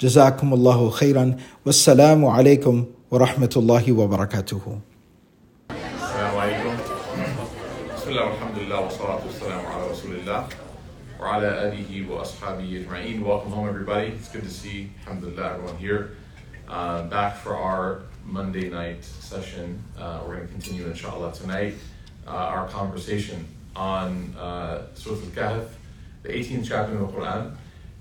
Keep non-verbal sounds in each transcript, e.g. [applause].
جزاكم الله خيرا والسلام عليكم ورحمة الله وبركاته السلام عليكم بسم الله والحمد لله والصلاة والسلام على رسول الله وعلى آله وأصحابه أجمعين Welcome home everybody. It's good to see, alhamdulillah, everyone here. Uh, back for our Monday night session. Uh, we're going to continue inshallah tonight uh, our conversation on uh, Surah Al-Kahf, the 18th chapter of the Quran.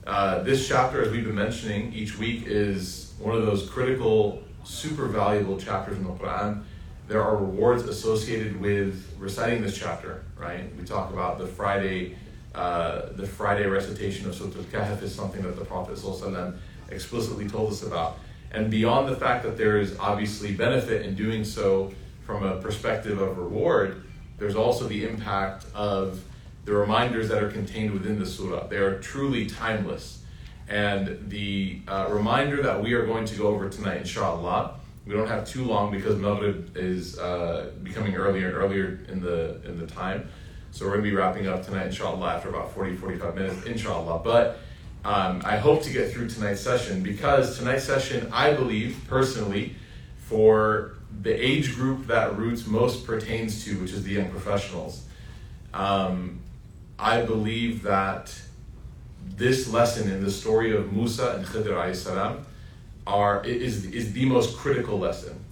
Uh, this chapter, as we've been mentioning each week, is one of those critical, super valuable chapters in the Quran. There are rewards associated with reciting this chapter, right? We talk about the Friday, uh, the Friday recitation of Surah Al-Kahf is something that the Prophet ﷺ explicitly told us about. And beyond the fact that there is obviously benefit in doing so from a perspective of reward, there's also the impact of the reminders that are contained within the surah. They are truly timeless. And the uh, reminder that we are going to go over tonight, inshallah, we don't have too long because Maghrib is uh, becoming earlier and earlier in the in the time. So we're going to be wrapping up tonight, inshallah, after about 40, 45 minutes, inshallah. But um, I hope to get through tonight's session because tonight's session, I believe, personally, for the age group that Roots most pertains to, which is the young professionals, um, I believe that this lesson in the story of Musa and Khidr salam are is is the most critical lesson.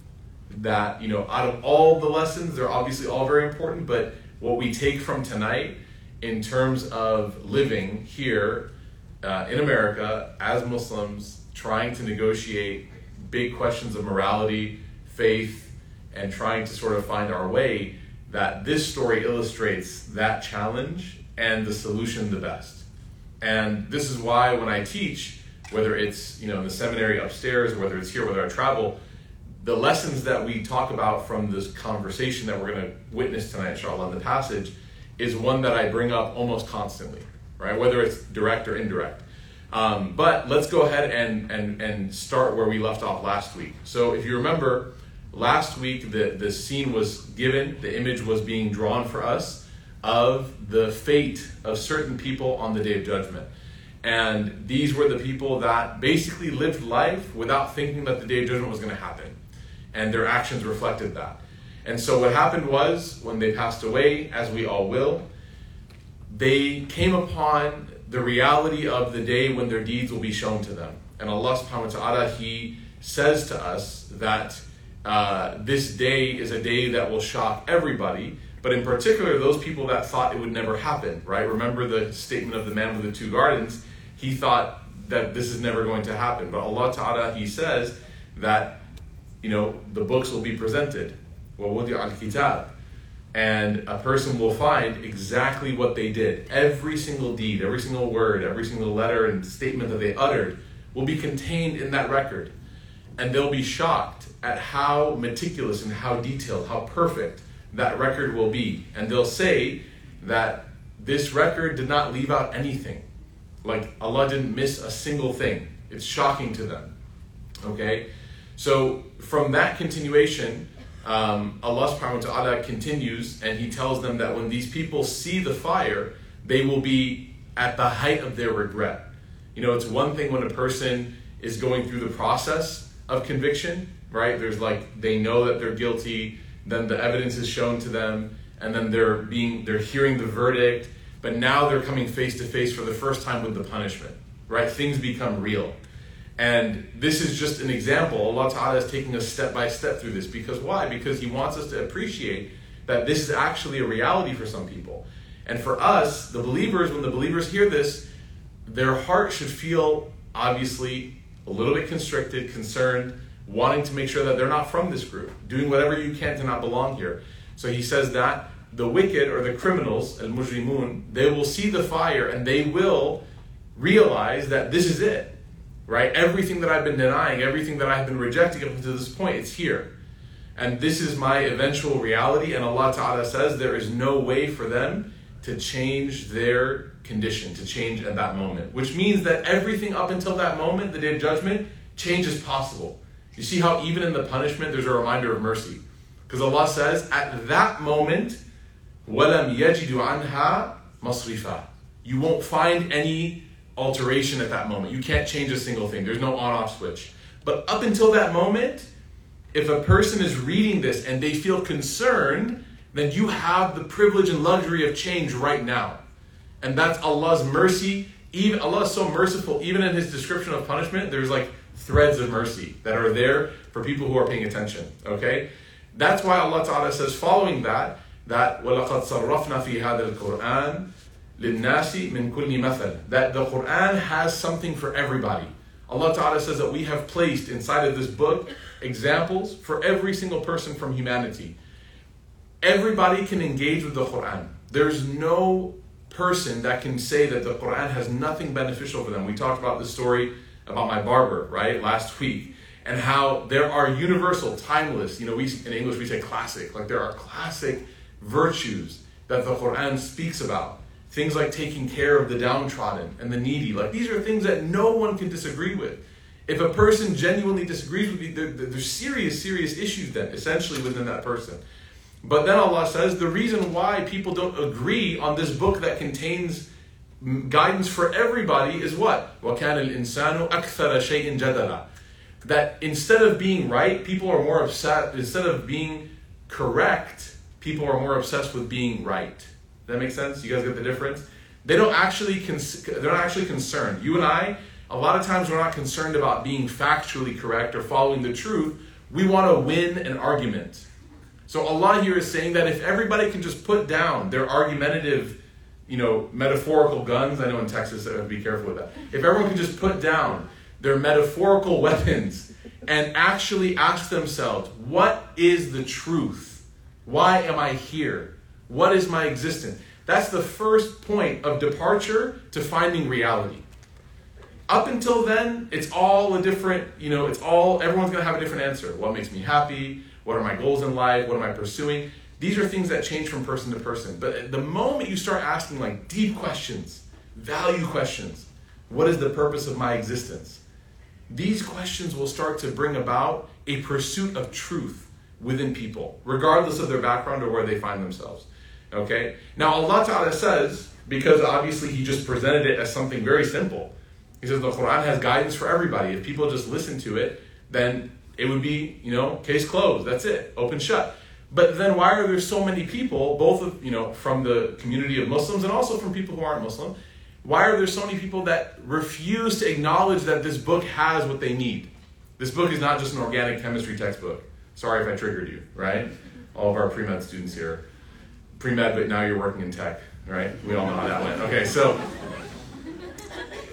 That you know, out of all the lessons, they're obviously all very important, but what we take from tonight in terms of living here uh, in America as Muslims, trying to negotiate big questions of morality, faith, and trying to sort of find our way, that this story illustrates that challenge and the solution the best. And this is why when I teach, whether it's you know in the seminary upstairs or whether it's here, whether I travel, the lessons that we talk about from this conversation that we're going to witness tonight, inshallah, in the passage, is one that I bring up almost constantly, right? Whether it's direct or indirect. Um, but let's go ahead and, and, and start where we left off last week. So if you remember, last week the, the scene was given, the image was being drawn for us of the fate of certain people on the day of judgment. And these were the people that basically lived life without thinking that the day of judgment was going to happen. And their actions reflected that. And so what happened was, when they passed away, as we all will, they came upon the reality of the day when their deeds will be shown to them. And Allah subhanahu wa ta'ala, He says to us that uh, this day is a day that will shock everybody but in particular, those people that thought it would never happen, right? Remember the statement of the man with the two gardens? He thought that this is never going to happen. But Allah Ta'ala, He says that, you know, the books will be presented. Al-kitab. And a person will find exactly what they did. Every single deed, every single word, every single letter and statement that they uttered will be contained in that record. And they'll be shocked at how meticulous and how detailed, how perfect that record will be. And they'll say that this record did not leave out anything. Like Allah didn't miss a single thing. It's shocking to them. Okay? So from that continuation, um, Allah subhanahu wa ta'ala continues and He tells them that when these people see the fire, they will be at the height of their regret. You know, it's one thing when a person is going through the process of conviction, right? There's like, they know that they're guilty, then the evidence is shown to them, and then they're being they're hearing the verdict, but now they're coming face to face for the first time with the punishment. Right? Things become real. And this is just an example. Allah Ta'ala is taking us step by step through this. Because why? Because He wants us to appreciate that this is actually a reality for some people. And for us, the believers, when the believers hear this, their heart should feel obviously a little bit constricted, concerned, wanting to make sure that they're not from this group, doing whatever you can to not belong here. So he says that the wicked or the criminals, al mujrimun, they will see the fire and they will realize that this is it. Right? Everything that I've been denying, everything that I've been rejecting up to this point, it's here. And this is my eventual reality. And Allah Ta'ala says there is no way for them to change their condition, to change at that moment. Which means that everything up until that moment, the day of judgment, change is possible. You see how even in the punishment there's a reminder of mercy. Because Allah says, at that moment, وَلَمْ يَجِدُ عَنْهَا مَصْرِفًا You won't find any alteration at that moment. You can't change a single thing. There's no on-off switch. But up until that moment, if a person is reading this and they feel concerned, then you have the privilege and luxury of change right now. And that's Allah's mercy. Even Allah is so merciful, even in his description of punishment, there's like threads of mercy that are there for people who are paying attention. Okay? That's why Allah Ta'ala says, following that, that وَلَقَدْ صَرَّفْنَا فِي هَذَا الْقُرْآنِ لِلنَّاسِ مِنْ كُلِّ مَثَلٍ That the Quran has something for everybody. Allah Ta'ala says that we have placed inside of this book examples for every single person from humanity. Everybody can engage with the Quran. There's no person that can say that the Quran has nothing beneficial for them. We talked about the story about my barber, right, last week, and how there are universal, timeless, you know, we in English we say classic, like there are classic virtues that the Quran speaks about. Things like taking care of the downtrodden and the needy. Like these are things that no one can disagree with. If a person genuinely disagrees with you, there, there's serious, serious issues then, essentially, within that person. But then Allah says the reason why people don't agree on this book that contains guidance for everybody is what? وَكَانَ الْإِنسَانُ أَكْثَرَ شَيْءٍ جَدَلًا That instead of being right, people are more upset, instead of being correct, people are more obsessed with being right. Does that make sense? You guys get the difference? They don't actually, cons- they're not actually concerned. You and I, a lot of times we're not concerned about being factually correct or following the truth. We want to win an argument. So Allah here is saying that if everybody can just put down their argumentative you know, metaphorical guns. I know in Texas, would be careful with that. If everyone could just put down their metaphorical [laughs] weapons and actually ask themselves, what is the truth? Why am I here? What is my existence? That's the first point of departure to finding reality. Up until then, it's all a different, you know, it's all, everyone's going to have a different answer. What makes me happy? What are my goals in life? What am I pursuing? These are things that change from person to person. But the moment you start asking like deep questions, value questions, what is the purpose of my existence? These questions will start to bring about a pursuit of truth within people, regardless of their background or where they find themselves. Okay? Now, Allah Ta'ala says, because obviously He just presented it as something very simple. He says the Quran has guidance for everybody. If people just listen to it, then it would be, you know, case closed. That's it. Open shut. But then why are there so many people, both of, you know, from the community of Muslims and also from people who aren't Muslim, why are there so many people that refuse to acknowledge that this book has what they need? This book is not just an organic chemistry textbook. Sorry if I triggered you, right? All of our pre-med students here. Pre-med, but now you're working in tech, right? We all know how that went. Okay, so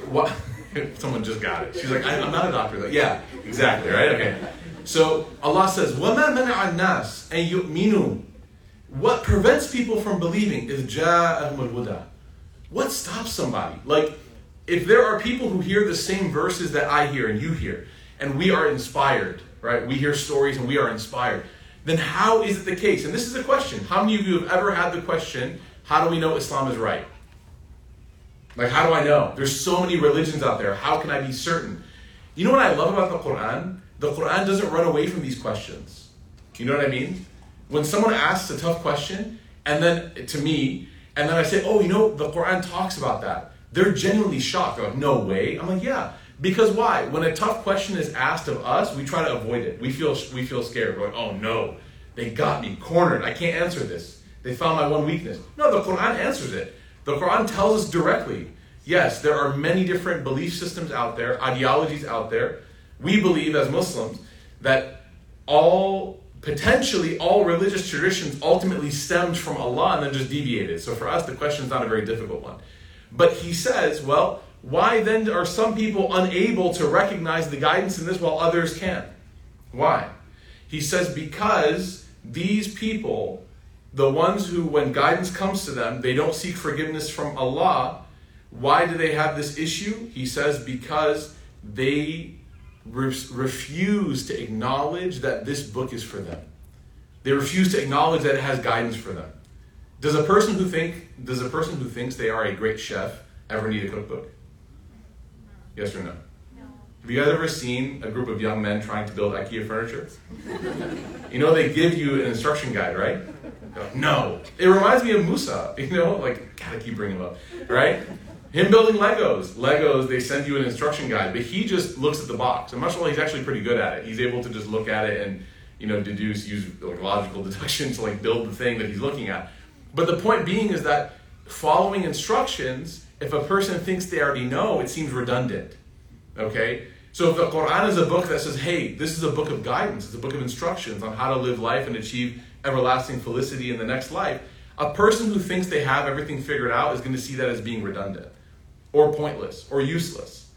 what [laughs] someone just got it. She's like, I'm not a doctor though. Yeah, exactly, right? Okay. So Allah says, وَمَا مَنَعَ النَّاسِ أَن يُؤْمِنُوا What prevents people from believing is جَاءَهُمُ الْهُدَى What stops somebody? Like, if there are people who hear the same verses that I hear and you hear, and we are inspired, right? We hear stories and we are inspired. Then how is it the case? And this is a question. How many of you have ever had the question, how do we know Islam is right? Like, how do I know? There's so many religions out there. How can I be certain? You know what I love about the Quran? The Quran doesn't run away from these questions. You know what I mean? When someone asks a tough question, and then to me, and then I say, oh, you know, the Quran talks about that. They're genuinely shocked. They're like, no way. I'm like, yeah. Because why? When a tough question is asked of us, we try to avoid it. We feel we feel scared. We're like, oh no, they got me cornered. I can't answer this. They found my one weakness. No, the Quran answers it. The Quran tells us directly. Yes, there are many different belief systems out there, ideologies out there. We believe as Muslims that all potentially all religious traditions ultimately stemmed from Allah and then just deviated. So for us, the question is not a very difficult one. But he says, well, why then are some people unable to recognize the guidance in this while others can? Why? He says, because these people, the ones who, when guidance comes to them, they don't seek forgiveness from Allah. Why do they have this issue? He says, because they re- refuse to acknowledge that this book is for them. They refuse to acknowledge that it has guidance for them. Does a person who think does a person who thinks they are a great chef ever need a cookbook? Yes or no? No. Have you ever seen a group of young men trying to build IKEA furniture? you know they give you an instruction guide, right? No. It reminds me of Musa. [laughs] You know, like gotta keep bringing him up, right? Him building Legos. Legos, they send you an instruction guide, but he just looks at the box. Like he's actually pretty good at it. He's able to just look at it and, you know, deduce, use like logical [laughs] deduction to like build the thing that he's looking at. But the point being is that following instructions, if a person thinks they already know, it seems redundant. Okay? So if the Quran is a book that says, hey, this is a book of guidance, it's a book of instructions on how to live life and achieve everlasting felicity in the next life, a person who thinks they have everything figured out is going to see that as being redundant or pointless or useless.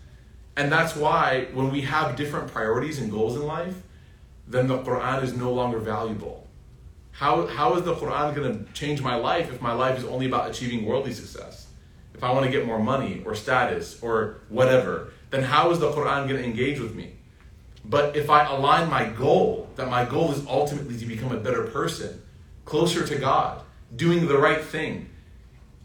And that's why when we have different priorities and goals in life, then the Quran is no longer valuable. How, how is the Quran going to change my life if my life is only about achieving worldly success? If I want to get more money or status or whatever, then how is the Quran going to engage with me? But if I align my goal, that my goal is ultimately to become a better person, closer to God, doing the right thing,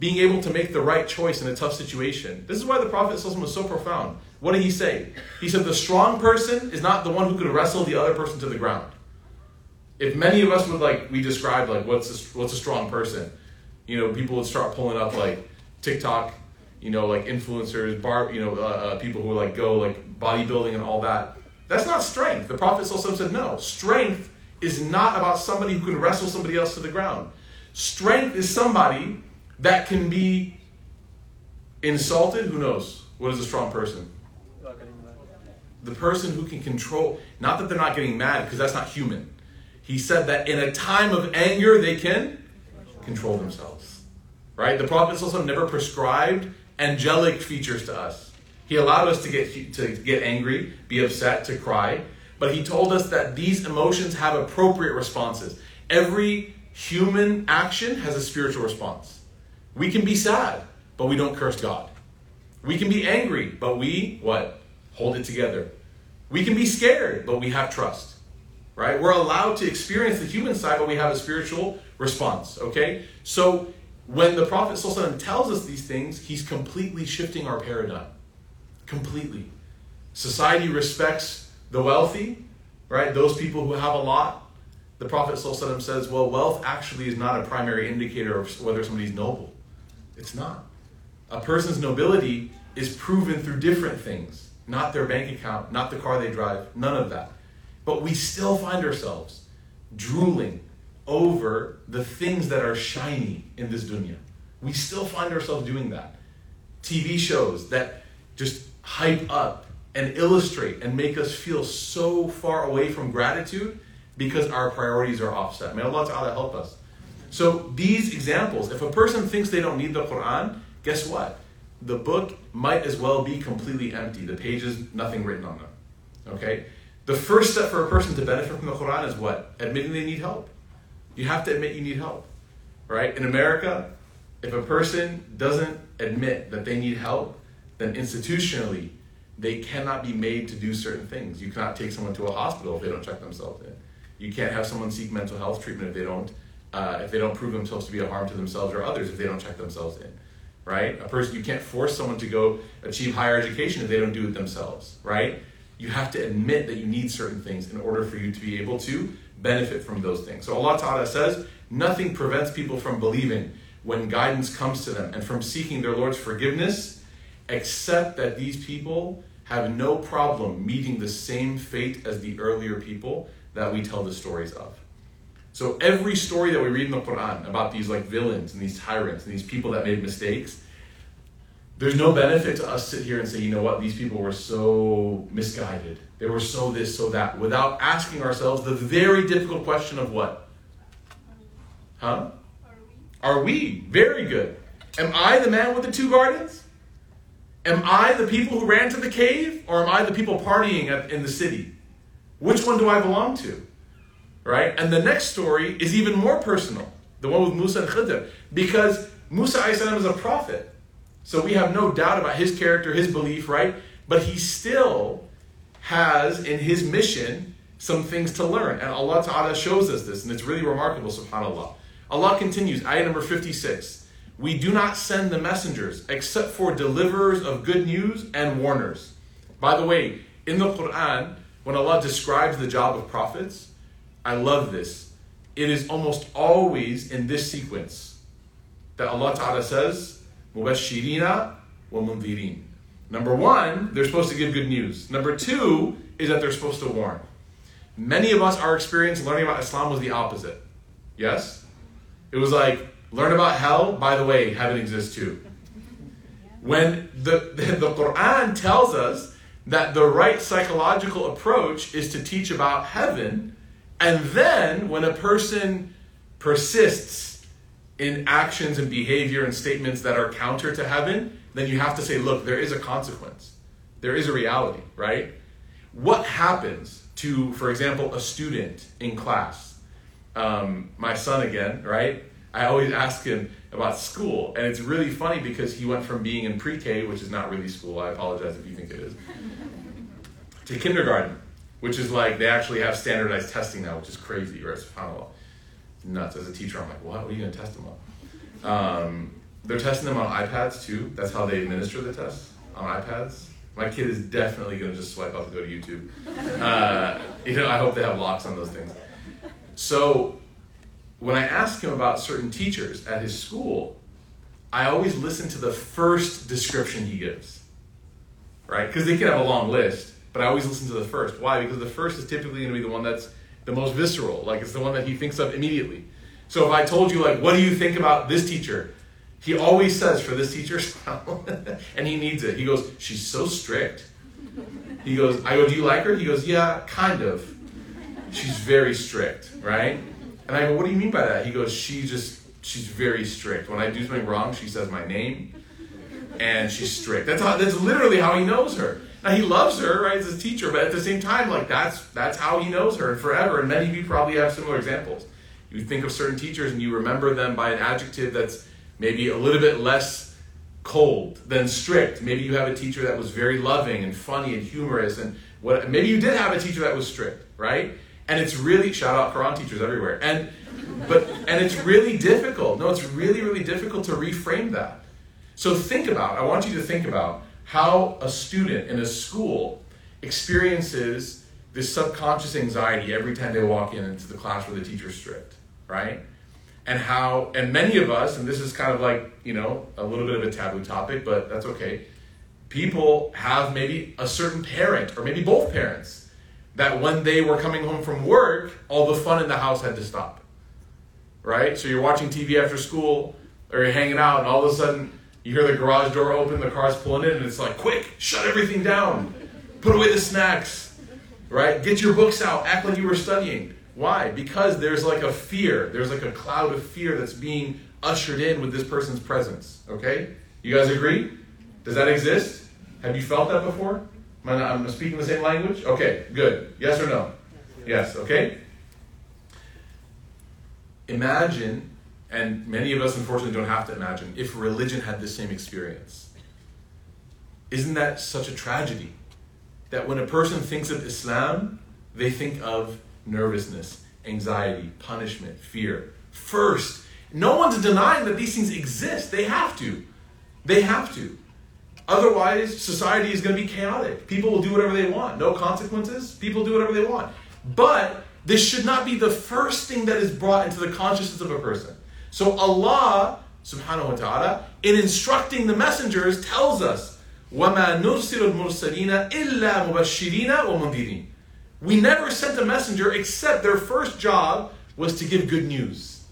being able to make the right choice in a tough situation. This is why the Prophet was so profound. What did he say? He said, The strong person is not the one who could wrestle the other person to the ground. If many of us would like, we described like, what's a, what's a strong person? You know, people would start pulling up like TikTok, you know, like influencers, bar, you know, uh, uh, people who like go like bodybuilding and all that. That's not strength. The Prophet said, no, strength is not about somebody who can wrestle somebody else to the ground. Strength is somebody that can be insulted. Who knows? What is a strong person? The person who can control, not that they're not getting mad, because that's not human. He said that in a time of anger, they can control themselves. Right? The Prophet never prescribed angelic features to us. He allowed us to get, to get angry, be upset, to cry, but he told us that these emotions have appropriate responses. Every human action has a spiritual response. We can be sad, but we don't curse God. We can be angry, but we, what? Hold it together. We can be scared, but we have trust. Right? We're allowed to experience the human side, but we have a spiritual response. Okay? So when the Prophet tells us these things, he's completely shifting our paradigm. Completely. Society respects the wealthy, right? Those people who have a lot. The Prophet says, well, wealth actually is not a primary indicator of whether somebody's noble. It's not. A person's nobility is proven through different things, not their bank account, not the car they drive, none of that. But we still find ourselves drooling over the things that are shiny in this dunya. We still find ourselves doing that. TV shows that just hype up and illustrate and make us feel so far away from gratitude because our priorities are offset. May Allah Ta'ala help us. So these examples, if a person thinks they don't need the Quran, guess what? The book might as well be completely empty. The pages, nothing written on them. Okay? The first step for a person to benefit from the Quran is what? Admitting they need help. You have to admit you need help. Right? In America, if a person doesn't admit that they need help, then institutionally, they cannot be made to do certain things. You cannot take someone to a hospital if they don't check themselves in. You can't have someone seek mental health treatment if they don't uh, if they don't prove themselves to be a harm to themselves or others, if they don't check themselves in, right? A person you can't force someone to go achieve higher education if they don't do it themselves, right? You have to admit that you need certain things in order for you to be able to benefit from those things. So Allah Ta'ala says, nothing prevents people from believing when guidance comes to them and from seeking their Lord's forgiveness, except that these people have no problem meeting the same fate as the earlier people that we tell the stories of. So every story that we read in the Quran about these like villains and these tyrants and these people that made mistakes, there's no benefit to us sit here and say, you know what, these people were so misguided. They were so this, so that, without asking ourselves the very difficult question of what? Huh? Are we? Are we? Very good. Am I the man with the two gardens? Am I the people who ran to the cave? Or am I the people partying in the city? Which one do I belong to? Right? And the next story is even more personal. The one with Musa and Khidr. Because Musa is a prophet. So we have no doubt about his character, his belief, right? But he still has in his mission some things to learn. And Allah Ta'ala shows us this, and it's really remarkable, subhanAllah. Allah continues, ayah number 56. We do not send the messengers except for deliverers of good news and warners. By the way, in the Quran, when Allah describes the job of prophets, I love this. It is almost always in this sequence that Allah Ta'ala says, Mubashirina wa mundhirin. Number one, they're supposed to give good news. Number two is that they're supposed to warn. Many of us, our experience learning about Islam was the opposite. Yes? It was like, learn about hell, by the way, heaven exists too. When the, the, [laughs] the Quran tells us that the right psychological approach is to teach about heaven, and then when a person persists in actions and behavior and statements that are counter to heaven, then you have to say, look, there is a consequence. There is a reality, right? What happens to, for example, a student in class? Um, my son again, right? I always ask him about school, and it's really funny because he went from being in pre-K, which is not really school. I apologize if you think it is, to kindergarten, which is like they actually have standardized testing now, which is crazy, right? SubhanAllah. Nuts. As a teacher, I'm like, what? What are you going to test them on? Um, they're testing them on iPads too. That's how they administer the tests on iPads. My kid is definitely going to just swipe up and go to YouTube. [laughs] Uh, you know, I hope they have locks on those things. So when I ask him about certain teachers at his school, I always listen to the first description he gives. Right? Because they can have a long list, but I always listen to the first. Why? Because the first is typically going to be the one that's the most visceral. Like it's the one that he thinks of immediately. So if I told you, like, what do you think about this teacher? He always says for this teacher, [laughs] and he needs it. He goes, she's so strict. He goes, I go, do you like her? He goes, yeah, kind of. She's very strict, right? And I go, what do you mean by that? He goes, she just, she's very strict. When I do something wrong, she says my name, and she's strict. That's how, that's literally how he knows her. Now he loves her, right, as his teacher, but at the same time, like that's that's how he knows her forever. And many of you probably have similar examples. You think of certain teachers and you remember them by an adjective that's maybe a little bit less cold than strict. Maybe you have a teacher that was very loving and funny and humorous, and what maybe you did have a teacher that was strict, right? And it's really shout out Quran teachers everywhere, and but and it's really difficult. No, it's really really difficult to reframe that. So think about. I want you to think about how a student in a school experiences this subconscious anxiety every time they walk in into the class where the teacher's strict, right? and how and many of us and this is kind of like you know a little bit of a taboo topic but that's okay people have maybe a certain parent or maybe both parents that when they were coming home from work all the fun in the house had to stop right so you're watching tv after school or you're hanging out and all of a sudden you hear the garage door open the car's pulling in and it's like quick shut everything down put away the snacks right get your books out act like you were studying why? Because there's like a fear. There's like a cloud of fear that's being ushered in with this person's presence. Okay? You guys agree? Does that exist? Have you felt that before? Am I, am speaking the same language? Okay, good. Yes or no? Yes, okay? Imagine, and many of us unfortunately don't have to imagine, if religion had the same experience. Isn't that such a tragedy? That when a person thinks of Islam, they think of nervousness, anxiety, punishment, fear. First, no one's denying that these things exist. They have to. They have to. Otherwise, society is going to be chaotic. People will do whatever they want. No consequences. People do whatever they want. But this should not be the first thing that is brought into the consciousness of a person. So Allah, subhanahu wa ta'ala, in instructing the messengers, tells us, وَمَا نُرْسِلُ الْمُرْسَلِينَ إِلَّا مُبَشِّرِينَ وَمُنذِرِينَ we never sent a messenger except their first job was to give good news.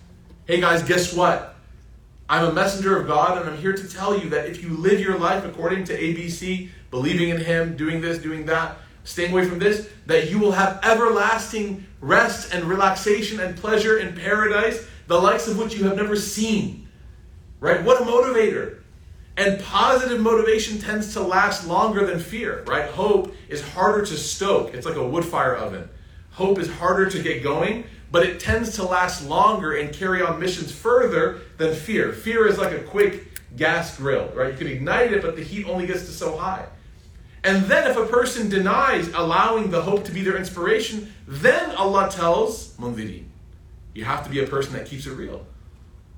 Hey guys, guess what? I'm a messenger of God, and I'm here to tell you that if you live your life according to ABC, believing in Him, doing this, doing that, staying away from this, that you will have everlasting rest and relaxation and pleasure in paradise, the likes of which you have never seen. Right? What a motivator. And positive motivation tends to last longer than fear, right? Hope is harder to stoke. It's like a wood fire oven. Hope is harder to get going, but it tends to last longer and carry on missions further than fear. Fear is like a quick gas grill, right? You can ignite it, but the heat only gets to so high. And then if a person denies allowing the hope to be their inspiration, then Allah tells you have to be a person that keeps it real.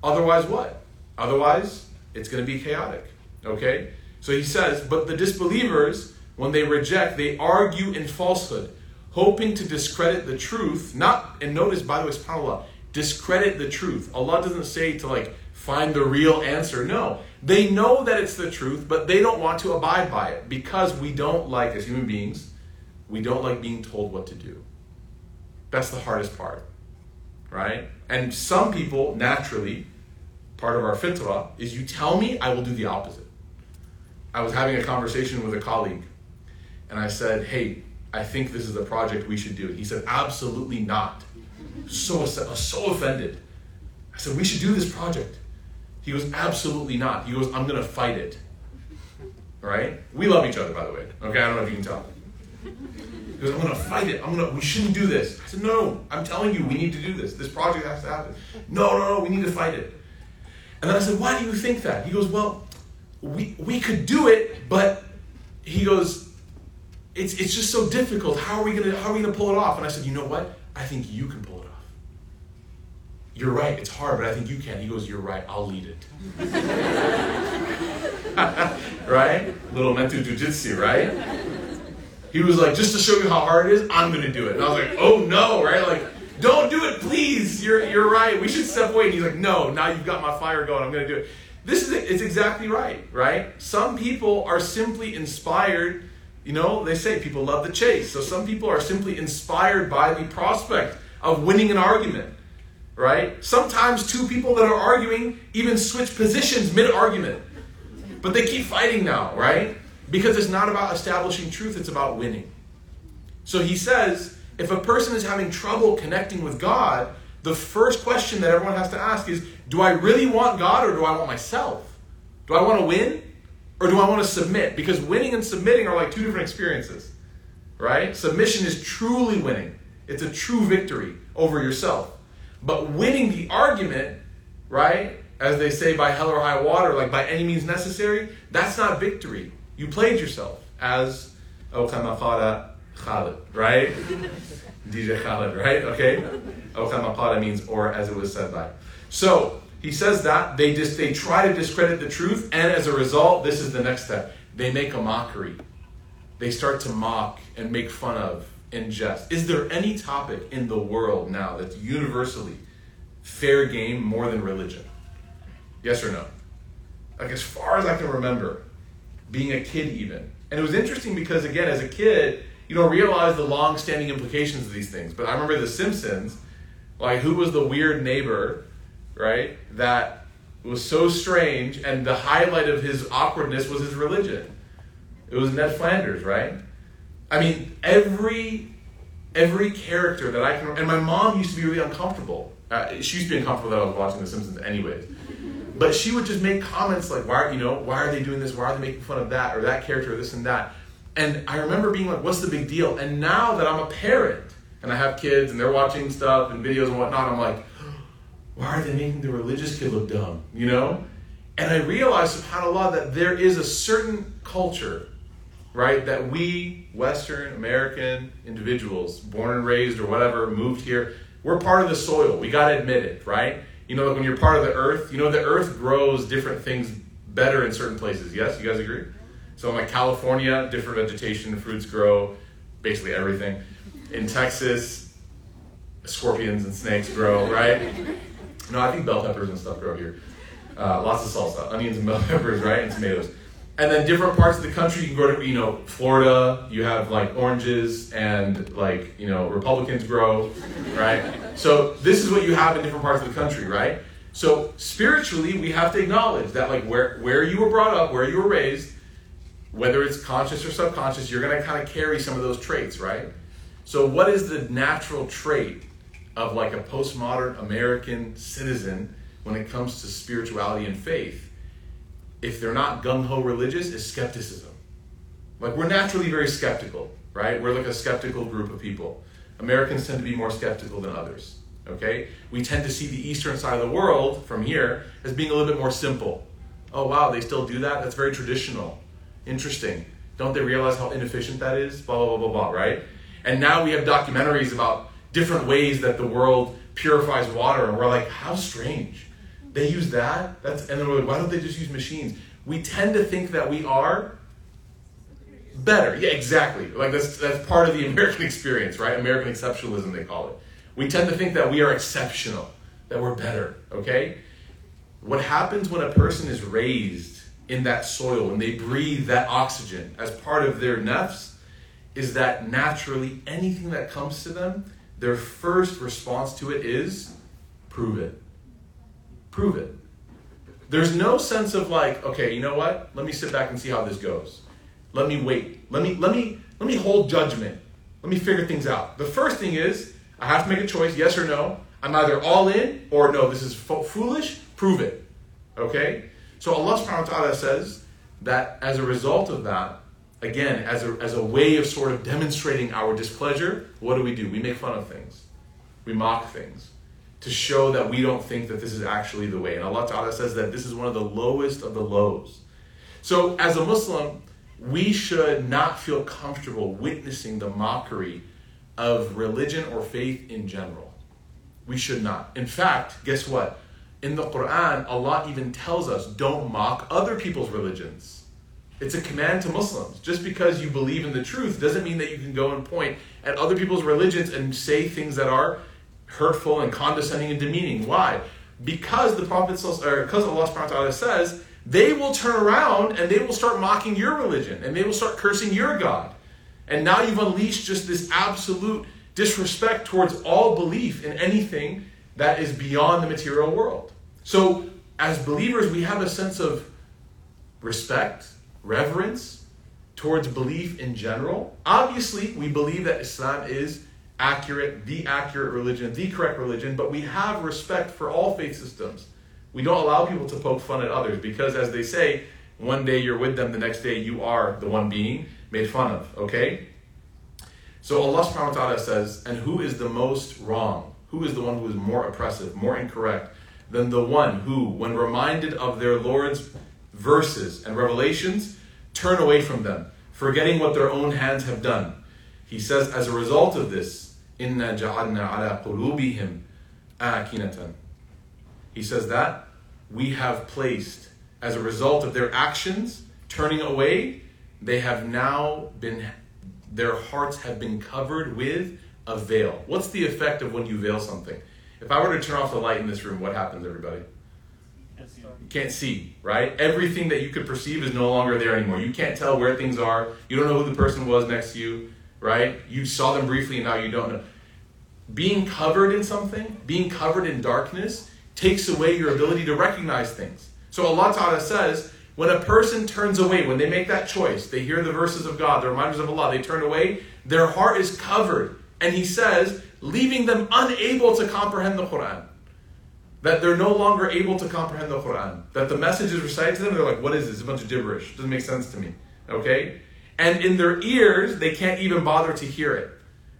Otherwise, what? Otherwise, it's going to be chaotic. Okay? So he says, but the disbelievers, when they reject, they argue in falsehood, hoping to discredit the truth. Not, and notice, by the way, subhanAllah, discredit the truth. Allah doesn't say to like find the real answer. No. They know that it's the truth, but they don't want to abide by it because we don't like, as human beings, we don't like being told what to do. That's the hardest part, right? And some people, naturally, part of our fitrah is you tell me, I will do the opposite. I was having a conversation with a colleague, and I said, Hey, I think this is a project we should do. He said, Absolutely not. So, so offended. I said, We should do this project. He goes, Absolutely not. He goes, I'm going to fight it. Right? We love each other, by the way. Okay, I don't know if you can tell. He goes, I'm to fight it. I'm to, we shouldn't do this. I said, No, I'm telling you, we need to do this. This project has to happen. No, no, no, we need to fight it. And then I said, Why do you think that? He goes, Well, we, we could do it, but he goes, it's, it's just so difficult. How are we gonna how are we gonna pull it off? And I said, you know what? I think you can pull it off. You're right, it's hard, but I think you can. He goes, You're right, I'll lead it. [laughs] right? Little mental jujitsu, right? He was like, just to show you how hard it is, I'm gonna do it. And I was like, oh no, right? Like, don't do it, please. You're you're right. We should step away. And he's like, no, now you've got my fire going, I'm gonna do it. This is it's exactly right, right? Some people are simply inspired. You know, they say people love the chase. So some people are simply inspired by the prospect of winning an argument, right? Sometimes two people that are arguing even switch positions mid argument, but they keep fighting now, right? Because it's not about establishing truth, it's about winning. So he says if a person is having trouble connecting with God, the first question that everyone has to ask is do I really want God or do I want myself? Do I want to win or do I want to submit? Because winning and submitting are like two different experiences, right? Submission is truly winning, it's a true victory over yourself. But winning the argument, right, as they say by hell or high water, like by any means necessary, that's not victory. You played yourself as oh, Khaled, right? [laughs] DJ Khaled, right? Okay? Oh, Okhamaqala means or as it was said by. So he says that they just they try to discredit the truth, and as a result, this is the next step. They make a mockery. They start to mock and make fun of and jest. Is there any topic in the world now that's universally fair game more than religion? Yes or no? Like as far as I can remember, being a kid even. And it was interesting because again, as a kid, you don't realize the long-standing implications of these things. But I remember The Simpsons, like who was the weird neighbor, right? That was so strange, and the highlight of his awkwardness was his religion. It was Ned Flanders, right? I mean, every every character that I can, and my mom used to be really uncomfortable. Uh, she used to be uncomfortable that I was watching The Simpsons, anyways. But she would just make comments like, "Why, you know, why are they doing this? Why are they making fun of that or that character or this and that?" And I remember being like, "What's the big deal?" And now that I'm a parent and I have kids and they're watching stuff and videos and whatnot, I'm like, [gasps] "Why are they making the religious kid look dumb?" You know? And I realized, subhanallah, that there is a certain culture, right, that we Western American individuals, born and raised or whatever, moved here, we're part of the soil. We got to admit it, right? You know, when you're part of the earth, you know, the earth grows different things better in certain places. Yes, you guys agree? So in like California, different vegetation, fruits grow, basically everything. In Texas, scorpions and snakes grow, right? No, I think bell peppers and stuff grow here. Uh, lots of salsa, onions and bell [laughs] peppers, right, and tomatoes. And then different parts of the country, you can go to, you know, Florida, you have like oranges and like, you know, Republicans grow, right? So this is what you have in different parts of the country, right? So spiritually, we have to acknowledge that like where where you were brought up, where you were raised, whether it's conscious or subconscious, you're going to kind of carry some of those traits, right? So what is the natural trait of like a postmodern American citizen when it comes to spirituality and faith? If they're not gung ho religious, is skepticism. Like we're naturally very skeptical, right? We're like a skeptical group of people. Americans tend to be more skeptical than others. Okay? We tend to see the eastern side of the world from here as being a little bit more simple. Oh wow, they still do that? That's very traditional. Interesting. Don't they realize how inefficient that is? Blah blah blah blah blah, right? And now we have documentaries about different ways that the world purifies water, and we're like, how strange. They use that? That's and then we're like, why don't they just use machines? We tend to think that we are better. Yeah, exactly. Like that's that's part of the [laughs] American experience, right? American exceptionalism they call it. We tend to think that we are exceptional, that we're better, okay? What happens when a person is raised in that soil, when they breathe that oxygen as part of their nafs, is that naturally anything that comes to them, their first response to it is prove it. Prove it. There's no sense of like, okay, you know what? Let me sit back and see how this goes. Let me wait. Let me let me let me hold judgment. Let me figure things out. The first thing is I have to make a choice, yes or no. I'm either all in or no, this is fo- foolish, prove it. Okay? So Allah subhanahu wa ta'ala says that as a result of that, again, as a, as a way of sort of demonstrating our displeasure, what do we do? We make fun of things. We mock things to show that we don't think that this is actually the way. And Allah Ta'ala says that this is one of the lowest of the lows. So as a Muslim, we should not feel comfortable witnessing the mockery of religion or faith in general. We should not. In fact, guess what? In the Quran, Allah even tells us don't mock other people's religions. It's a command to Muslims. Just because you believe in the truth doesn't mean that you can go and point at other people's religions and say things that are hurtful and condescending and demeaning. Why? Because the Prophet, or because Allah subhanahu wa ta'ala says they will turn around and they will start mocking your religion and they will start cursing your God. And now you've unleashed just this absolute disrespect towards all belief in anything that is beyond the material world. So, as believers, we have a sense of respect, reverence towards belief in general. Obviously, we believe that Islam is accurate, the accurate religion, the correct religion, but we have respect for all faith systems. We don't allow people to poke fun at others because, as they say, one day you're with them, the next day you are the one being made fun of. Okay? So Allah subhanahu wa ta'ala says, and who is the most wrong? Who is the one who is more oppressive, more incorrect than the one who, when reminded of their Lord's verses and revelations, turn away from them, forgetting what their own hands have done? He says, as a result of this, Inna jaadna ala qulubihim akinatan. He says that we have placed as a result of their actions turning away, they have now been their hearts have been covered with a veil. What's the effect of when you veil something? If I were to turn off the light in this room, what happens, everybody? You can't see, right? Everything that you could perceive is no longer there anymore. You can't tell where things are. You don't know who the person was next to you, right? You saw them briefly and now you don't know. Being covered in something, being covered in darkness, takes away your ability to recognize things. So Allah Ta'ala says, when a person turns away, when they make that choice, they hear the verses of God, the reminders of Allah, they turn away, their heart is covered. And He says, leaving them unable to comprehend the Quran. That they're no longer able to comprehend the Quran. That the message is recited to them, they're like, what is this? A bunch of gibberish. Doesn't make sense to me. Okay? And in their ears, they can't even bother to hear it.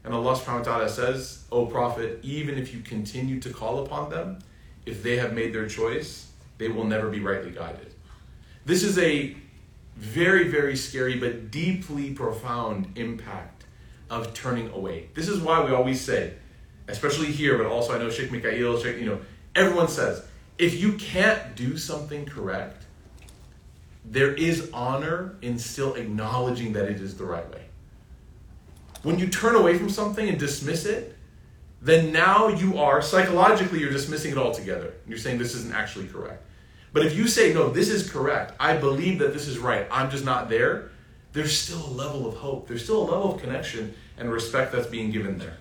And Allah subhanahu wa ta'ala says, O Prophet, even if you continue to call upon them, if they have made their choice, they will never be rightly guided. This is a very, very scary but deeply profound impact of turning away. This is why we always say, especially here, but also I know Sheikh Mikhail, Sheikh, you know, everyone says, if you can't do something correct, there is honor in still acknowledging that it is the right way. When you turn away from something and dismiss it, then now you are psychologically you're dismissing it altogether. You're saying this isn't actually correct. But if you say no, this is correct. I believe that this is right. I'm just not there. There's still a level of hope. There's still a level of connection and respect that's being given there.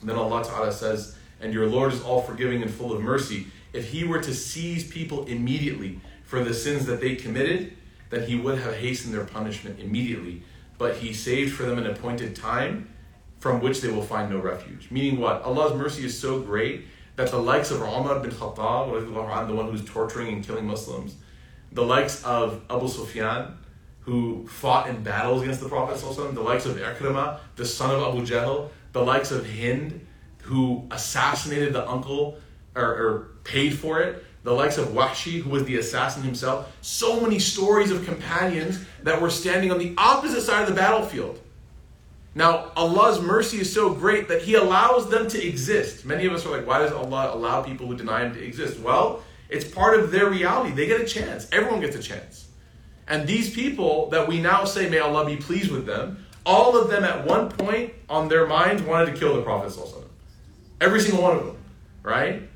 And then Allah Ta'ala says, and your Lord is all forgiving and full of mercy. if he were to seize people immediately for the sins that they committed, then he would have hastened their punishment immediately. But he saved for them an appointed time from which they will find no refuge. Meaning what? Allah's mercy is so great that the likes of Umar bin Khattab, the one who's torturing and killing Muslims, the likes of Abu Sufyan, who fought in battles against the Prophet, the likes of Ikrimah, the son of Abu Jahl, the likes of Hind, who assassinated the uncle or, or paid for it, the likes of Wahshi, who was the assassin himself. So many stories of companions that were standing on the opposite side of the battlefield. Now, Allah's mercy is so great that He allows them to exist. Many of us are like, why does Allah allow people who deny Him to exist? Well, it's part of their reality. They get a chance. Everyone gets a chance. And these people that we now say, may Allah be pleased with them, all of them at one point on their minds wanted to kill the Prophet. Every single one of them, right?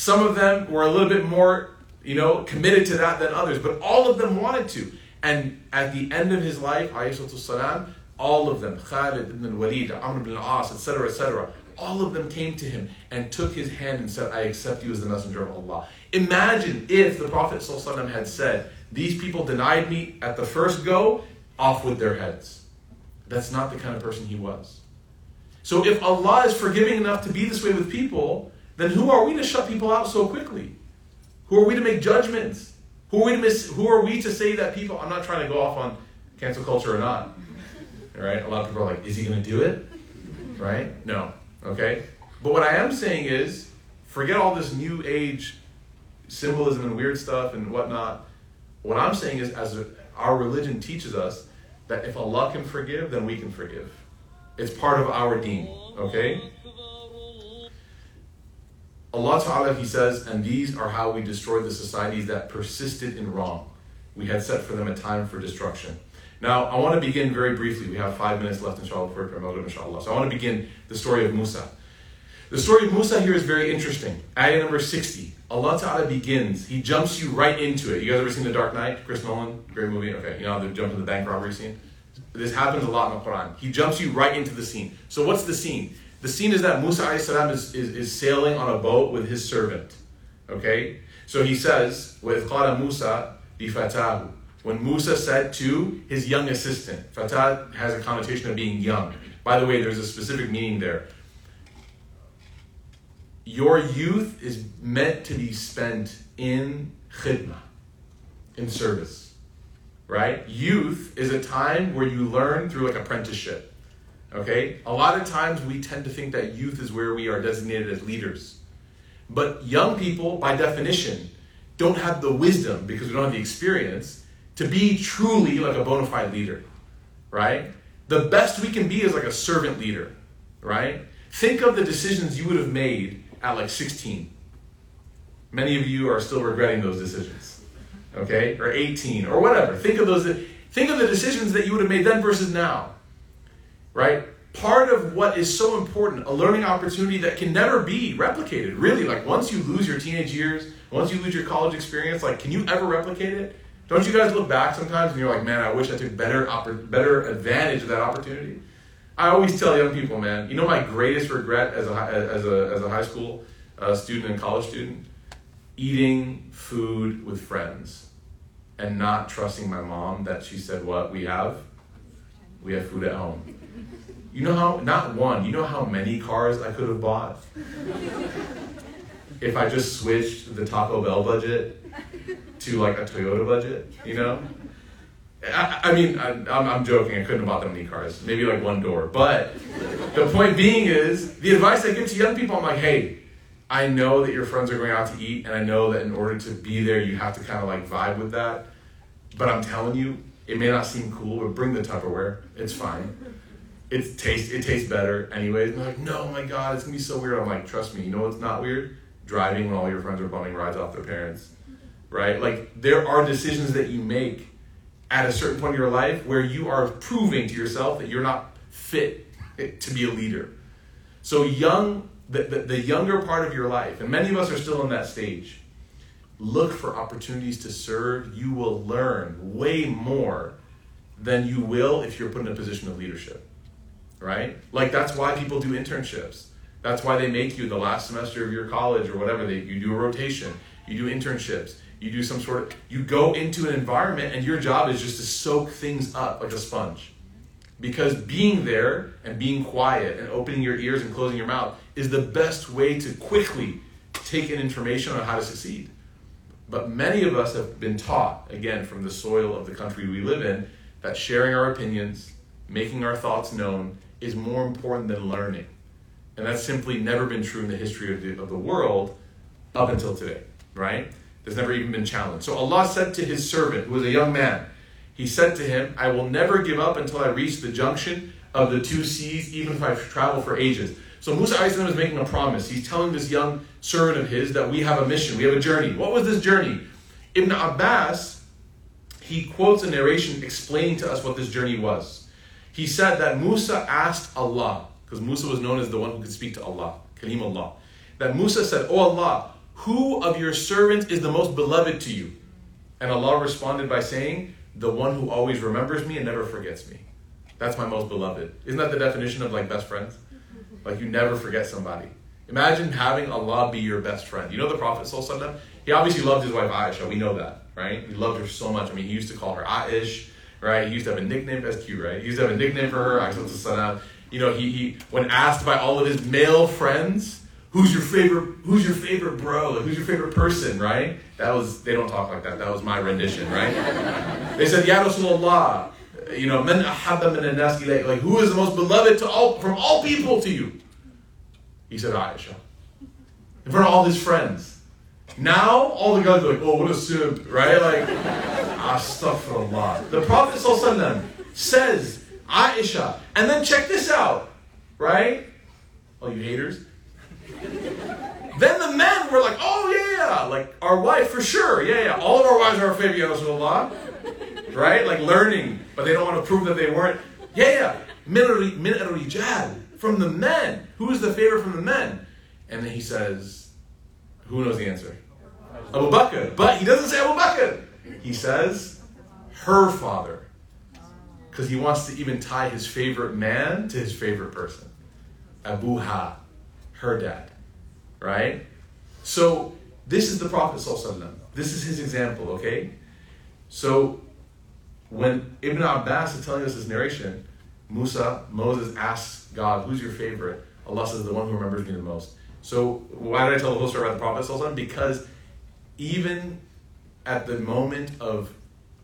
Some of them were a little bit more, you know, committed to that than others, but all of them wanted to. And at the end of his life, salam, all of them, Khalid ibn Walid, Amr ibn al-As, etc., etc., all of them came to him and took his hand and said, I accept you as the messenger of Allah. Imagine if the Prophet ﷺ had said, These people denied me at the first go, off with their heads. That's not the kind of person he was. So if Allah is forgiving enough to be this way with people, then who are we to shut people out so quickly? Who are we to make judgments? Who are we to miss, who are we to say that people I'm not trying to go off on cancel culture or not. Right? A lot of people are like, is he gonna do it? Right? No. Okay? But what I am saying is, forget all this new age symbolism and weird stuff and whatnot. What I'm saying is, as our religion teaches us, that if Allah can forgive, then we can forgive. It's part of our deen, okay? Allah Ta'ala, He says, and these are how we destroyed the societies that persisted in wrong. We had set for them a time for destruction. Now, I want to begin very briefly. We have five minutes left, inshallah, for Maghrib, inshallah. So I want to begin the story of Musa. The story of Musa here is very interesting. Ayah number 60. Allah Ta'ala begins, He jumps you right into it. You guys ever seen The Dark Knight? Chris Nolan? Great movie? Okay, you know the jump to the bank robbery scene? This happens a lot in the Quran. He jumps you right into the scene. So what's the scene? The scene is that Musa is, is, is sailing on a boat with his servant. Okay? So he says, with Qala Musa bifatahu. When Musa said to his young assistant, Fatah has a connotation of being young. By the way, there's a specific meaning there. Your youth is meant to be spent in khidmah, in service. Right? Youth is a time where you learn through like apprenticeship. Okay? A lot of times we tend to think that youth is where we are designated as leaders. But young people, by definition, don't have the wisdom because we don't have the experience to be truly like a bona fide leader, right? The best we can be is like a servant leader, right? Think of the decisions you would have made at like 16. Many of you are still regretting those decisions, okay? Or 18 or whatever. Think of those. Think of the decisions that you would have made then versus now, right? Part of what is so important, a learning opportunity that can never be replicated, really. Like once you lose your teenage years, once you lose your college experience, like can you ever replicate it? Don't you guys look back sometimes and you're like, man, I wish I took better oppor- better advantage of that opportunity? I always tell young people, man, you know my greatest regret as a, as a, as a high school uh, student and college student? Eating food with friends and not trusting my mom that she said, what, we have? We have food at home. You know how, not one, you know how many cars I could have bought? if I just switched the Taco Bell budget to like a Toyota budget, you know? I, I mean, I, am I'm joking. I couldn't have bought that many cars. Maybe like one door. But the point being is, the advice I give to young people, I'm like, hey, I know that your friends are going out to eat, and I know that in order to be there, you have to kind of like vibe with that. But I'm telling you, it may not seem cool, but bring the Tupperware. It's fine. It tastes it tastes better anyways. And they're like, no, my God, it's gonna be so weird. I'm like, trust me, you know what's not weird? Driving when all your friends are bumming rides off their parents right? Like there are decisions that you make at a certain point in your life where you are proving to yourself that you're not fit to be a leader. So young, the, the, the younger part of your life, and many of us are still in that stage, look for opportunities to serve. You will learn way more than you will if you're put in a position of leadership. Right? Like that's why people do internships. That's why they make you the last semester of your college or whatever. They, you do a rotation, you do internships, you do some sort of, you go into an environment and your job is just to soak things up like a sponge. Because being there and being quiet and opening your ears and closing your mouth is the best way to quickly take in information on how to succeed. But many of us have been taught, again, from the soil of the country we live in, that sharing our opinions, making our thoughts known, is more important than learning. And that's simply never been true in the history of the, of the world up until today, right? There's never even been challenged. So Allah said to his servant, who was a young man, He said to him, I will never give up until I reach the junction of the two seas, even if I travel for ages. So Musa is making a promise. He's telling this young servant of his that we have a mission, we have a journey. What was this journey? Ibn Abbas, he quotes a narration explaining to us what this journey was. He said that Musa asked Allah, because Musa was known as the one who could speak to Allah, Kalim Allah, that Musa said, Oh Allah, who of your servants is the most beloved to you? And Allah responded by saying, The one who always remembers me and never forgets me. That's my most beloved. Isn't that the definition of like best friends? Like you never forget somebody. Imagine having Allah be your best friend. You know the Prophet He obviously loved his wife Aisha. We know that, right? He loved her so much. I mean, he used to call her Aish, right? He used to have a nickname. That's cute, right? He used to have a nickname for her. I was the son out. You know, he, he when asked by all of his male friends, who's your favorite who's your favorite bro like, who's your favorite person right that was they don't talk like that that was my rendition right [laughs] they said ya rasulullah you know man ahabba min nas like who is the most beloved to all from all people to you he said aisha in front of all his friends now all the guys are like oh what a simp right like astaghfirullah the prophet says aisha and then check this out right all you haters then the men were like, oh yeah, like our wife for sure, yeah, yeah. All of our wives are our favorite, Ya. Right? Like learning, but they don't want to prove that they weren't. Yeah, yeah. Min from the men. Who is the favorite from the men? And then he says, who knows the answer? Abu Bakr. But he doesn't say Abu Bakr. He says her father. Because he wants to even tie his favorite man to his favorite person. Abu Ha, her dad right? So this is the Prophet This is his example, okay? So when Ibn Abbas is telling us this narration, Musa, Moses asks God, who's your favorite? Allah says, the one who remembers me the most. So why did I tell the whole story about the Prophet Because even at the moment of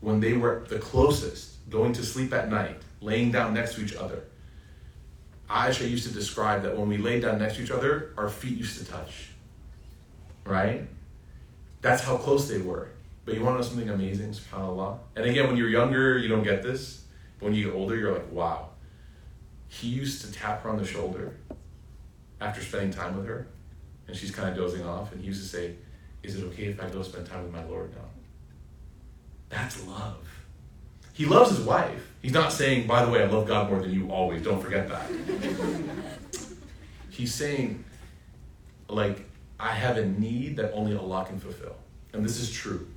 when they were the closest, going to sleep at night, laying down next to each other, Aisha used to describe that when we laid down next to each other, our feet used to touch. Right? That's how close they were. But you want to know something amazing, subhanAllah? And again, when you're younger, you don't get this. But when you get older, you're like, wow. He used to tap her on the shoulder after spending time with her, and she's kind of dozing off, and he used to say, Is it okay if I go spend time with my Lord now? That's love. He loves his wife. He's not saying, by the way, I love God more than you always. Don't forget that. [laughs] He's saying, like, I have a need that only Allah can fulfill. And this is true.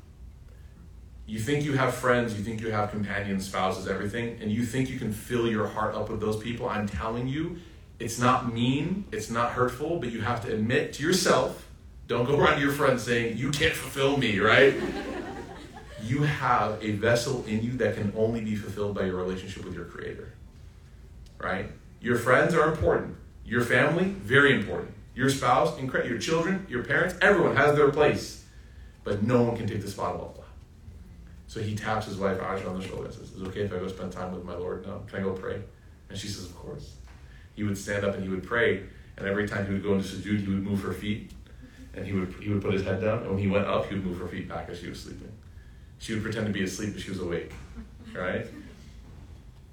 You think you have friends, you think you have companions, spouses, everything, and you think you can fill your heart up with those people. I'm telling you, it's not mean, it's not hurtful, but you have to admit to yourself, don't go around to your friends saying, You can't fulfill me, right? you have a vessel in you that can only be fulfilled by your relationship with your Creator. Right? Your friends are important. Your family, very important. Your spouse. Your children, your parents, everyone has their place. But no one can take the spot of Allah. So he taps his wife Aisha on the shoulder and says, Is it okay if I go spend time with my Lord now? Can I go pray? And she says, Of course. He would stand up and he would pray, and every time he would go into sujood, he would move her feet, and he would he would put his head down, and when he went up, he would move her feet back as she was sleeping. She would pretend to be asleep, but she was awake. Right?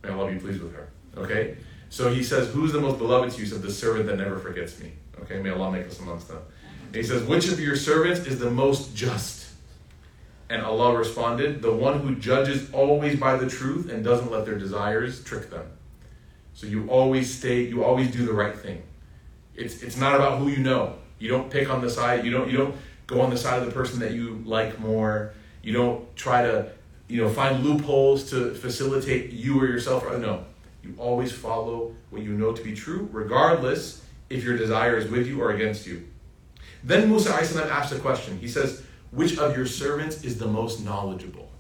May Allah be pleased with her. Okay? So he says, Who's the most beloved to you? He said, The servant that never forgets me. Okay, may Allah make us amongst them. And he says, Which of your servants is the most just? And Allah responded, The one who judges always by the truth and doesn't let their desires trick them. So you always stay, you always do the right thing. It's, it's not about who you know. You don't pick on the side, you don't, you don't go on the side of the person that you like more. You don't try to, you know, find loopholes to facilitate you or yourself. No, you always follow what you know to be true, regardless if your desire is with you or against you. Then Musa asked a question. He says, Which of your servants is the most knowledgeable?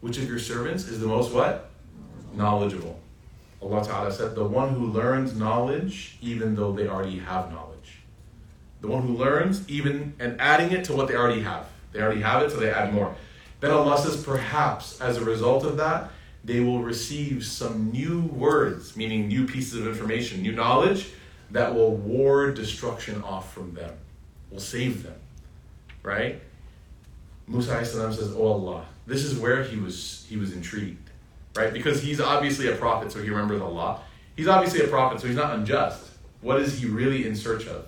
Which of your servants is the most what? Knowledgeable. Allah Ta'ala said, The one who learns knowledge even though they already have knowledge. The one who learns even and adding it to what they already have. They already have it, so they add more. Then Allah says, Perhaps as a result of that, they will receive some new words, meaning new pieces of information, new knowledge that will ward destruction off from them, will save them. Right? Musa says, Oh Allah, this is where he was he was intrigued. Right? Because he's obviously a prophet, so he remembers Allah. He's obviously a prophet, so he's not unjust. What is he really in search of?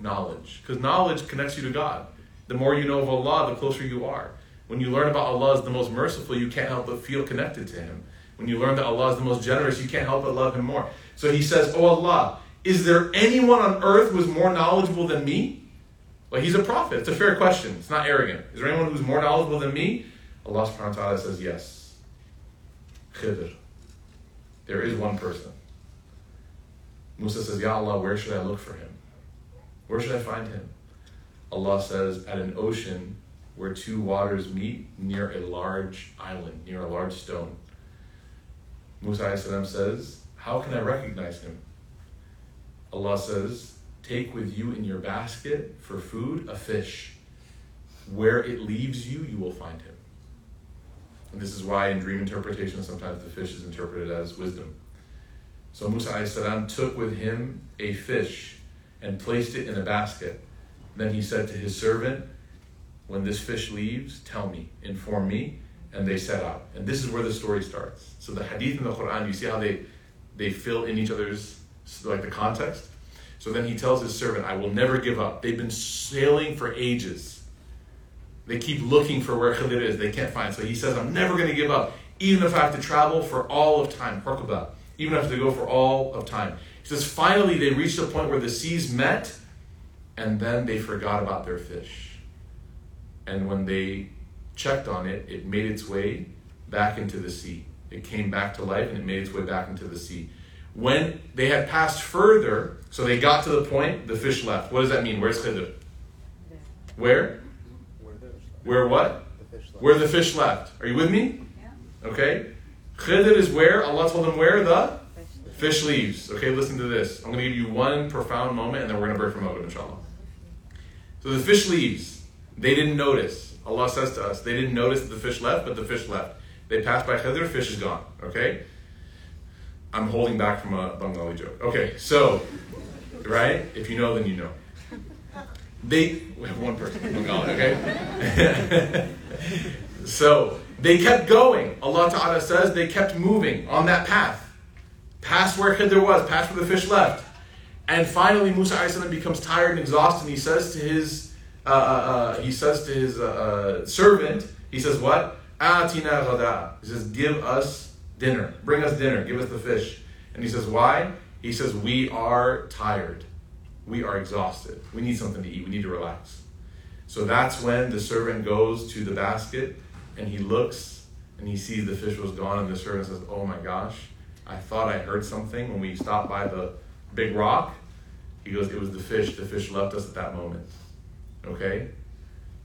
Knowledge. Because knowledge connects you to God. The more you know of Allah, the closer you are. When you learn about Allah as the most merciful, you can't help but feel connected to Him. When you learn that Allah is the most generous, you can't help but love Him more. So he says, Oh Allah, is there anyone on earth who is more knowledgeable than me? Well, he's a prophet. It's a fair question. It's not arrogant. Is there anyone who's more knowledgeable than me? Allah subhanahu wa ta'ala says, Yes. There is one person. Musa says, Ya Allah, where should I look for him? Where should I find him? Allah says, At an ocean where two waters meet near a large island, near a large stone. Musa says, How can I recognize him? Allah says, Take with you in your basket for food a fish. Where it leaves you, you will find him. And this is why in dream interpretation sometimes the fish is interpreted as wisdom. So Musa took with him a fish and placed it in a basket. Then he said to his servant, when this fish leaves, tell me, inform me. And they set out. And this is where the story starts. So the hadith in the Quran, you see how they, they fill in each other's, like the context? So then he tells his servant, I will never give up. They've been sailing for ages. They keep looking for where Khadir is. They can't find. So he says, I'm never going to give up, even if I have to travel for all of time. Even if I have to go for all of time. He says, finally, they reached a point where the seas met, and then they forgot about their fish and when they checked on it, it made its way back into the sea. It came back to life and it made its way back into the sea. When they had passed further, so they got to the point, the fish left. What does that mean? Where's Khidr? Where? Where what? Where the fish left. Are you with me? Okay. Khidr is where? Allah told them where the fish leaves. Okay, listen to this. I'm going to give you one profound moment and then we're going to break from Maghrib, inshallah. So the fish leaves. They didn't notice. Allah says to us, they didn't notice that the fish left, but the fish left. They passed by Khidr, fish is gone. Okay? I'm holding back from a Bengali joke. Okay, so, right? If you know, then you know. They, we have one person Bengali, okay? [laughs] so, they kept going. Allah Ta'ala says they kept moving on that path. Past where Khidr was, past where the fish left. And finally, Musa becomes tired and exhausted, and he says to his uh, uh, uh, he says to his uh, servant, he says, What? Atina ghada. He says, Give us dinner. Bring us dinner. Give us the fish. And he says, Why? He says, We are tired. We are exhausted. We need something to eat. We need to relax. So that's when the servant goes to the basket and he looks and he sees the fish was gone. And the servant says, Oh my gosh, I thought I heard something when we stopped by the big rock. He goes, It was the fish. The fish left us at that moment. Okay?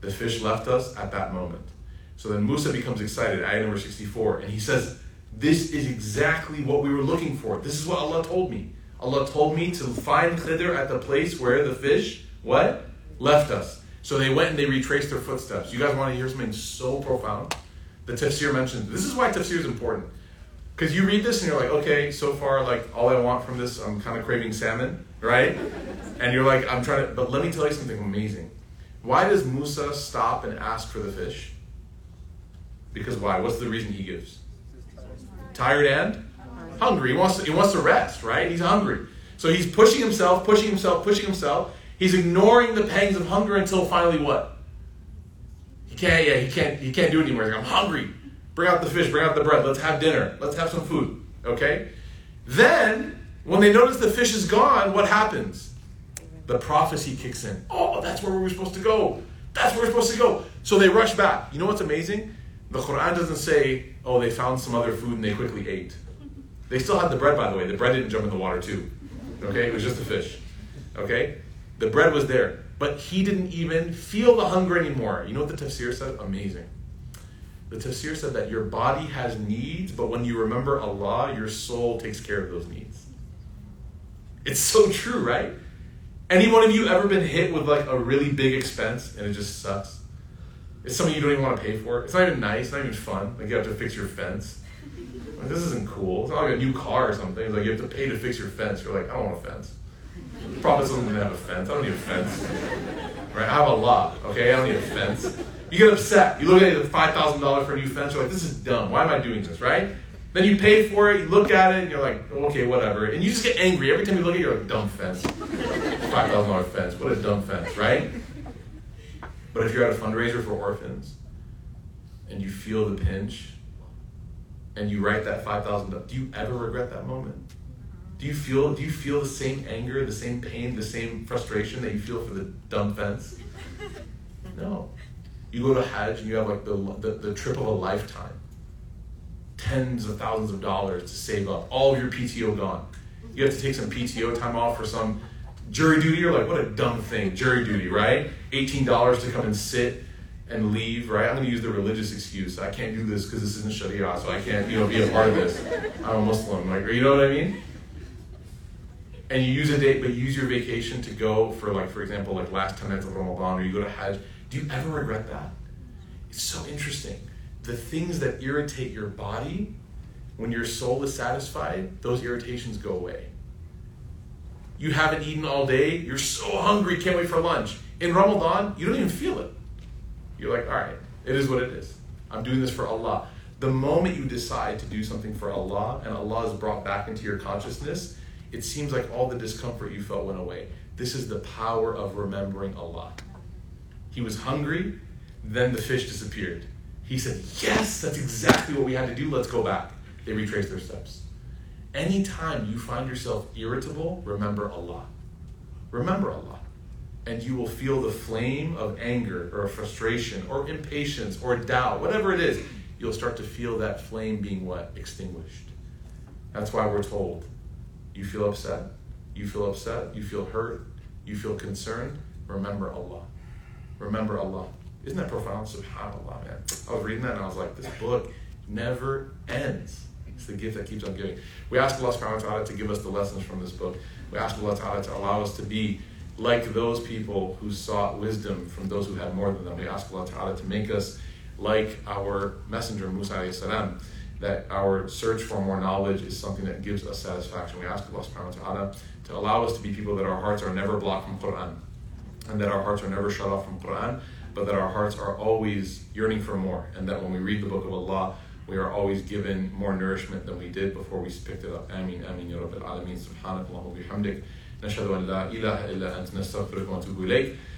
The fish left us at that moment. So then Musa becomes excited, ayah number 64, and he says, This is exactly what we were looking for. This is what Allah told me. Allah told me to find Khidr at the place where the fish, what? Left us. So they went and they retraced their footsteps. You guys want to hear something so profound? The tafsir mentions this is why tafsir is important. Because you read this and you're like, okay, so far, like, all I want from this, I'm kind of craving salmon, right? And you're like, I'm trying to, but let me tell you something amazing. Why does Musa stop and ask for the fish? Because why? What's the reason he gives? Tired and hungry. He wants to, he wants to rest, right? He's hungry. So he's pushing himself, pushing himself, pushing himself. He's ignoring the pangs of hunger until finally what? He can't, yeah, he can't, he can't do it anymore. Like, I'm hungry. Bring out the fish, bring out the bread. Let's have dinner. Let's have some food. Okay? Then, when they notice the fish is gone, what happens? the prophecy kicks in. Oh, that's where we were supposed to go. That's where we're supposed to go. So they rush back. You know what's amazing? The Quran doesn't say, oh, they found some other food and they quickly ate. They still had the bread, by the way. The bread didn't jump in the water, too. Okay? It was just a fish. Okay? The bread was there. But he didn't even feel the hunger anymore. You know what the tafsir said? Amazing. The tafsir said that your body has needs, but when you remember Allah, your soul takes care of those needs. It's so true, right? Any one of you ever been hit with like a really big expense and it just sucks? It's something you don't even want to pay for. It's not even nice, it's not even fun. Like you have to fix your fence. Like, this isn't cool. It's not like a new car or something. It's like you have to pay to fix your fence. You're like, I don't want a fence. The Prophet doesn't have a fence. I don't need a fence. Right? I have a lot. Okay, I don't need a fence. You get upset. You look at it, five thousand dollars for a new fence. You're like, this is dumb. Why am I doing this? Right? Then you pay for it. You look at it, and you're like, okay, whatever. And you just get angry every time you look at it. You're like, dumb fence. Five thousand dollar fence. What a dumb fence, right? But if you're at a fundraiser for orphans, and you feel the pinch, and you write that five thousand, do you ever regret that moment? Do you feel do you feel the same anger, the same pain, the same frustration that you feel for the dumb fence? [laughs] No. You go to Hajj and you have like the, the, the trip of a lifetime. Tens of thousands of dollars to save up. All your PTO gone. You have to take some PTO time off for some jury duty. You're like, what a dumb thing. Jury duty, right? $18 to come and sit and leave, right? I'm going to use the religious excuse. I can't do this because this isn't Sharia, so I can't, you know, be a part of this. I'm a Muslim. Like, you know what I mean? And you use a date, but you use your vacation to go for, like, for example, like last 10 nights of Ramadan, or you go to Hajj do you ever regret that? It's so interesting. The things that irritate your body, when your soul is satisfied, those irritations go away. You haven't eaten all day, you're so hungry, can't wait for lunch. In Ramadan, you don't even feel it. You're like, all right, it is what it is. I'm doing this for Allah. The moment you decide to do something for Allah and Allah is brought back into your consciousness, it seems like all the discomfort you felt went away. This is the power of remembering Allah. He was hungry, then the fish disappeared. He said, Yes, that's exactly what we had to do. Let's go back. They retraced their steps. Anytime you find yourself irritable, remember Allah. Remember Allah. And you will feel the flame of anger or frustration or impatience or doubt, whatever it is, you'll start to feel that flame being what? Extinguished. That's why we're told you feel upset, you feel upset, you feel hurt, you feel concerned, remember Allah. Remember Allah. Isn't that profound? SubhanAllah, man. I was reading that and I was like, this book never ends. It's the gift that keeps on giving. We ask Allah subhanahu wa ta'ala to give us the lessons from this book. We ask Allah ta'ala to allow us to be like those people who sought wisdom from those who had more than them. We ask Allah ta'ala to make us like our messenger Musa salam, that our search for more knowledge is something that gives us satisfaction. We ask Allah subhanahu wa ta'ala to allow us to be people that our hearts are never blocked from Quran and that our hearts are never shut off from Quran, but that our hearts are always yearning for more, and that when we read the book of Allah, we are always given more nourishment than we did before we picked it up. Ameen, ameen, ya Rabbil Alameen, subhanakallah wa bihamdik. نشهد أن لا إله إلا أنت نستغفرك ونتوب إليك.